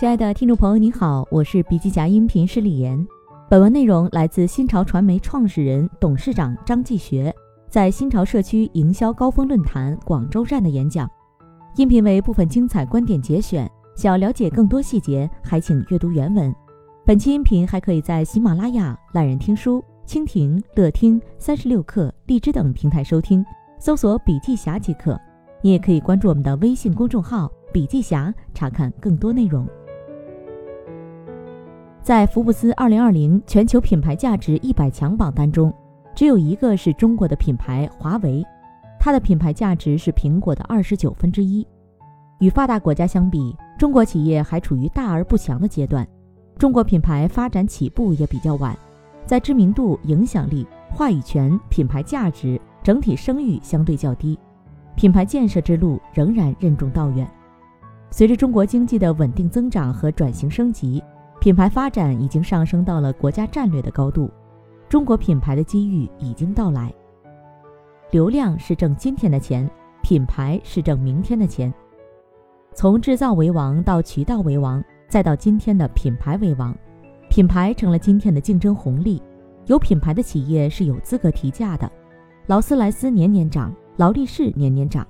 亲爱的听众朋友，你好，我是笔记侠音频师李岩。本文内容来自新潮传媒创始人、董事长张继学在新潮社区营销高峰论坛广州站的演讲。音频为部分精彩观点节选，想要了解更多细节，还请阅读原文。本期音频还可以在喜马拉雅、懒人听书、蜻蜓、乐听、三十六课、荔枝等平台收听，搜索“笔记侠”即可。你也可以关注我们的微信公众号“笔记侠”，查看更多内容。在福布斯二零二零全球品牌价值一百强榜单中，只有一个是中国的品牌华为，它的品牌价值是苹果的二十九分之一。与发达国家相比，中国企业还处于大而不强的阶段，中国品牌发展起步也比较晚，在知名度、影响力、话语权、品牌价值、整体声誉相对较低，品牌建设之路仍然任重道远。随着中国经济的稳定增长和转型升级。品牌发展已经上升到了国家战略的高度，中国品牌的机遇已经到来。流量是挣今天的钱，品牌是挣明天的钱。从制造为王到渠道为王，再到今天的品牌为王，品牌成了今天的竞争红利。有品牌的企业是有资格提价的，劳斯莱斯年年涨，劳力士年年涨。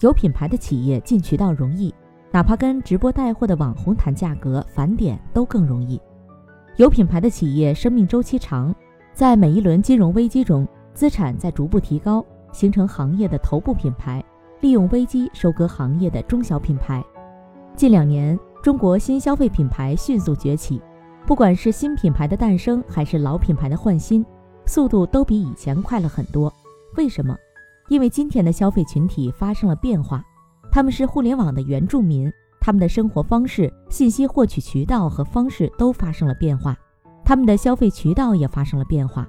有品牌的企业进渠道容易。哪怕跟直播带货的网红谈价格返点都更容易。有品牌的企业生命周期长，在每一轮金融危机中，资产在逐步提高，形成行业的头部品牌，利用危机收割行业的中小品牌。近两年，中国新消费品牌迅速崛起，不管是新品牌的诞生，还是老品牌的换新，速度都比以前快了很多。为什么？因为今天的消费群体发生了变化。他们是互联网的原住民，他们的生活方式、信息获取渠道和方式都发生了变化，他们的消费渠道也发生了变化。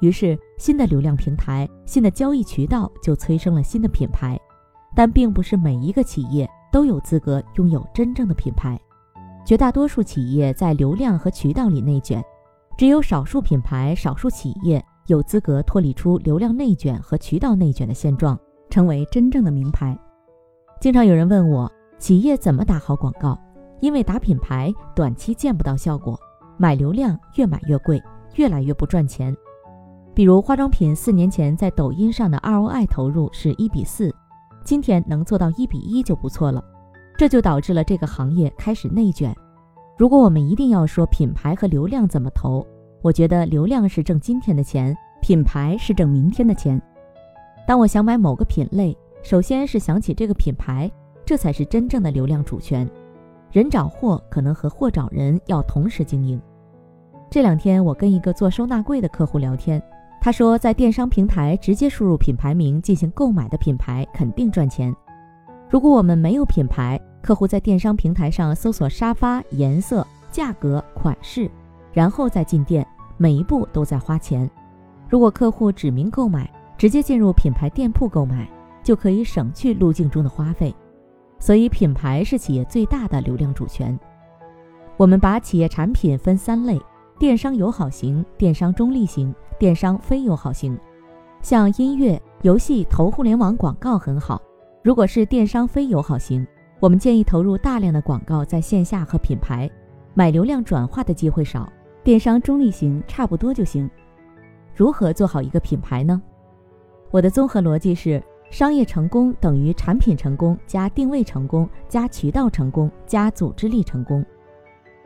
于是，新的流量平台、新的交易渠道就催生了新的品牌。但并不是每一个企业都有资格拥有真正的品牌，绝大多数企业在流量和渠道里内卷，只有少数品牌、少数企业有资格脱离出流量内卷和渠道内卷的现状，成为真正的名牌。经常有人问我，企业怎么打好广告？因为打品牌短期见不到效果，买流量越买越贵，越来越不赚钱。比如化妆品四年前在抖音上的 ROI 投入是一比四，今天能做到一比一就不错了。这就导致了这个行业开始内卷。如果我们一定要说品牌和流量怎么投，我觉得流量是挣今天的钱，品牌是挣明天的钱。当我想买某个品类。首先是想起这个品牌，这才是真正的流量主权。人找货可能和货找人要同时经营。这两天我跟一个做收纳柜的客户聊天，他说在电商平台直接输入品牌名进行购买的品牌肯定赚钱。如果我们没有品牌，客户在电商平台上搜索沙发颜色、价格、款式，然后再进店，每一步都在花钱。如果客户指名购买，直接进入品牌店铺购买。就可以省去路径中的花费，所以品牌是企业最大的流量主权。我们把企业产品分三类：电商友好型、电商中立型、电商非友好型。像音乐、游戏投互联网广告很好。如果是电商非友好型，我们建议投入大量的广告在线下和品牌，买流量转化的机会少。电商中立型差不多就行。如何做好一个品牌呢？我的综合逻辑是。商业成功等于产品成功加定位成功加渠道成功加组织力成功。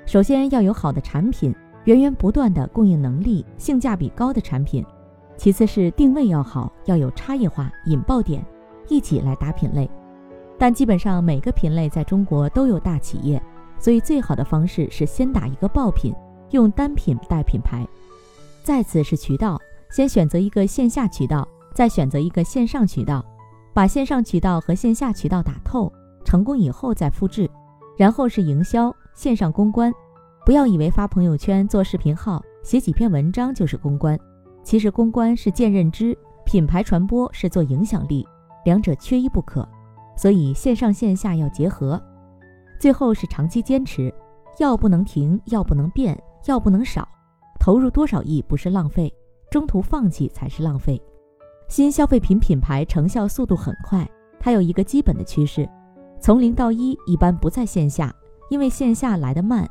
首先要有好的产品，源源不断的供应能力，性价比高的产品。其次是定位要好，要有差异化、引爆点，一起来打品类。但基本上每个品类在中国都有大企业，所以最好的方式是先打一个爆品，用单品带品牌。再次是渠道，先选择一个线下渠道。再选择一个线上渠道，把线上渠道和线下渠道打透，成功以后再复制，然后是营销、线上公关。不要以为发朋友圈、做视频号、写几篇文章就是公关，其实公关是建认知，品牌传播是做影响力，两者缺一不可。所以线上线下要结合。最后是长期坚持，要不能停，要不能变，要不能少。投入多少亿不是浪费，中途放弃才是浪费。新消费品品牌成效速度很快，它有一个基本的趋势，从零到一一般不在线下，因为线下来得慢，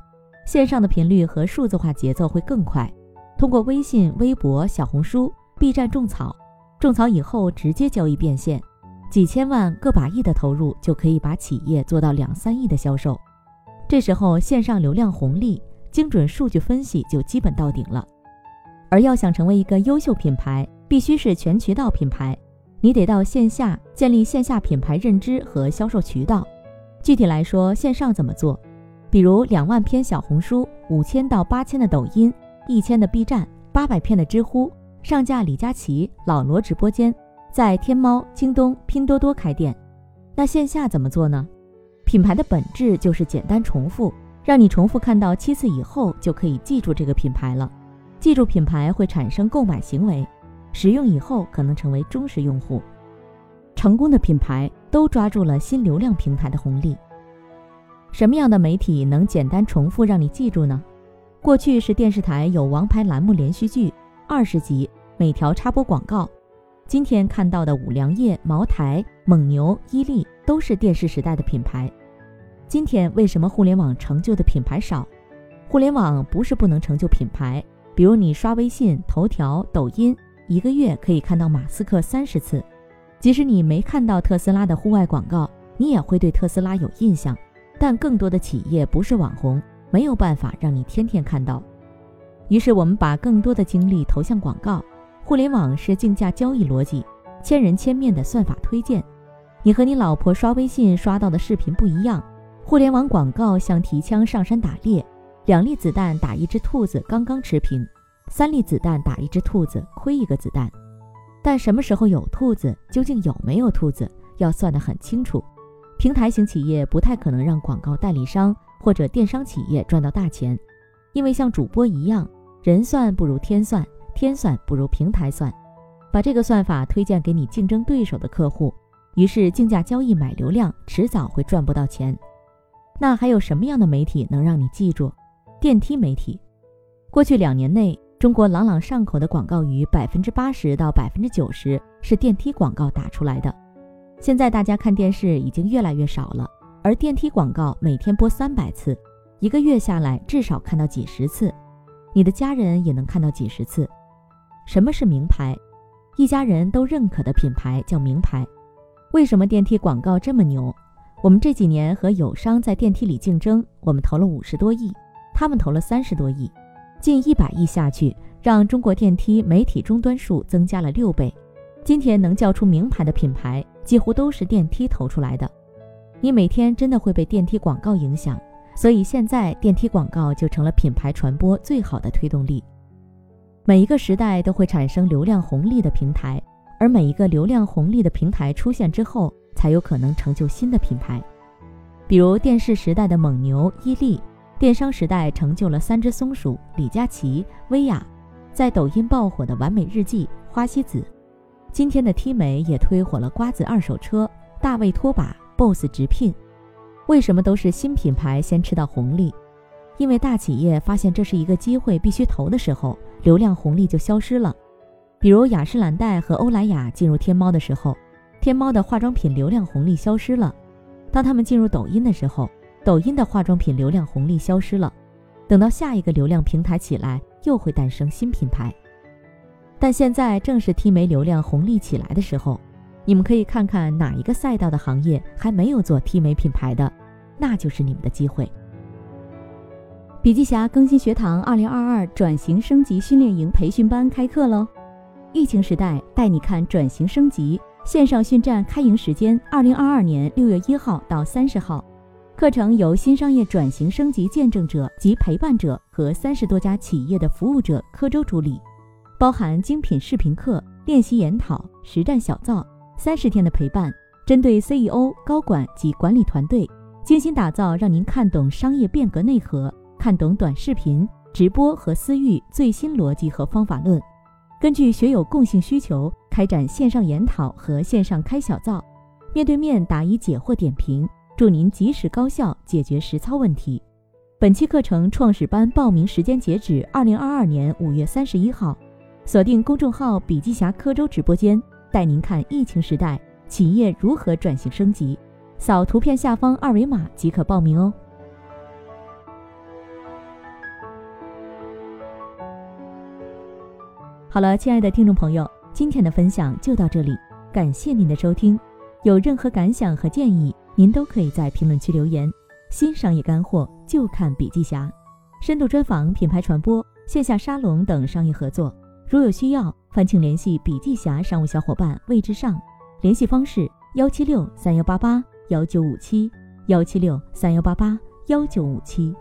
线上的频率和数字化节奏会更快。通过微信、微博、小红书、B 站种草，种草以后直接交易变现，几千万、个把亿的投入就可以把企业做到两三亿的销售。这时候线上流量红利、精准数据分析就基本到顶了。而要想成为一个优秀品牌，必须是全渠道品牌。你得到线下建立线下品牌认知和销售渠道。具体来说，线上怎么做？比如两万篇小红书，五千到八千的抖音，一千的 B 站，八百片的知乎，上架李佳琦、老罗直播间，在天猫、京东、拼多多开店。那线下怎么做呢？品牌的本质就是简单重复，让你重复看到七次以后就可以记住这个品牌了。记住品牌会产生购买行为，使用以后可能成为忠实用户。成功的品牌都抓住了新流量平台的红利。什么样的媒体能简单重复让你记住呢？过去是电视台有王牌栏目连续剧，二十集，每条插播广告。今天看到的五粮液、茅台、蒙牛、伊利都是电视时代的品牌。今天为什么互联网成就的品牌少？互联网不是不能成就品牌，比如你刷微信、头条、抖音，一个月可以看到马斯克三十次。即使你没看到特斯拉的户外广告，你也会对特斯拉有印象。但更多的企业不是网红，没有办法让你天天看到。于是我们把更多的精力投向广告。互联网是竞价交易逻辑，千人千面的算法推荐。你和你老婆刷微信刷到的视频不一样。互联网广告像提枪上山打猎，两粒子弹打一只兔子刚刚持平，三粒子弹打一只兔子亏一个子弹。但什么时候有兔子，究竟有没有兔子，要算得很清楚。平台型企业不太可能让广告代理商或者电商企业赚到大钱，因为像主播一样，人算不如天算，天算不如平台算。把这个算法推荐给你竞争对手的客户，于是竞价交易买流量，迟早会赚不到钱。那还有什么样的媒体能让你记住？电梯媒体，过去两年内。中国朗朗上口的广告语，百分之八十到百分之九十是电梯广告打出来的。现在大家看电视已经越来越少了，而电梯广告每天播三百次，一个月下来至少看到几十次，你的家人也能看到几十次。什么是名牌？一家人都认可的品牌叫名牌。为什么电梯广告这么牛？我们这几年和友商在电梯里竞争，我们投了五十多亿，他们投了三十多亿。近一百亿下去，让中国电梯媒体终端数增加了六倍。今天能叫出名牌的品牌，几乎都是电梯投出来的。你每天真的会被电梯广告影响，所以现在电梯广告就成了品牌传播最好的推动力。每一个时代都会产生流量红利的平台，而每一个流量红利的平台出现之后，才有可能成就新的品牌。比如电视时代的蒙牛、伊利。电商时代成就了三只松鼠、李佳琦、薇娅，在抖音爆火的完美日记、花西子，今天的 T 美也推火了瓜子二手车、大卫拖把、BOSS 直聘。为什么都是新品牌先吃到红利？因为大企业发现这是一个机会，必须投的时候，流量红利就消失了。比如雅诗兰黛和欧莱雅进入天猫的时候，天猫的化妆品流量红利消失了。当他们进入抖音的时候，抖音的化妆品流量红利消失了，等到下一个流量平台起来，又会诞生新品牌。但现在正是 T 媒流量红利起来的时候，你们可以看看哪一个赛道的行业还没有做 T 媒品牌的，那就是你们的机会。笔记侠更新学堂二零二二转型升级训练营培训班开课喽！疫情时代带你看转型升级线上训战开营时间：二零二二年六月一号到三十号。课程由新商业转型升级见证者及陪伴者和三十多家企业的服务者科周主理，包含精品视频课、练习研讨、实战小灶，三十天的陪伴，针对 CEO、高管及管理团队，精心打造，让您看懂商业变革内核，看懂短视频、直播和私域最新逻辑和方法论。根据学友共性需求，开展线上研讨和线上开小灶，面对面答疑解惑点评。祝您及时高效解决实操问题。本期课程创始班报名时间截止二零二二年五月三十一号锁定公众号笔记侠科州直播间带您看疫情时代企业如何转型升级。扫图片下方二维码即可报名哦。好了亲爱的听众朋友今天的分享就到这里感谢您的收听。有任何感想和建议您都可以在评论区留言。新商业干货就看笔记侠，深度专访、品牌传播、线下沙龙等商业合作，如有需要，烦请联系笔记侠商务小伙伴魏志尚，联系方式：幺七六三幺八八幺九五七，幺七六三幺八八幺九五七。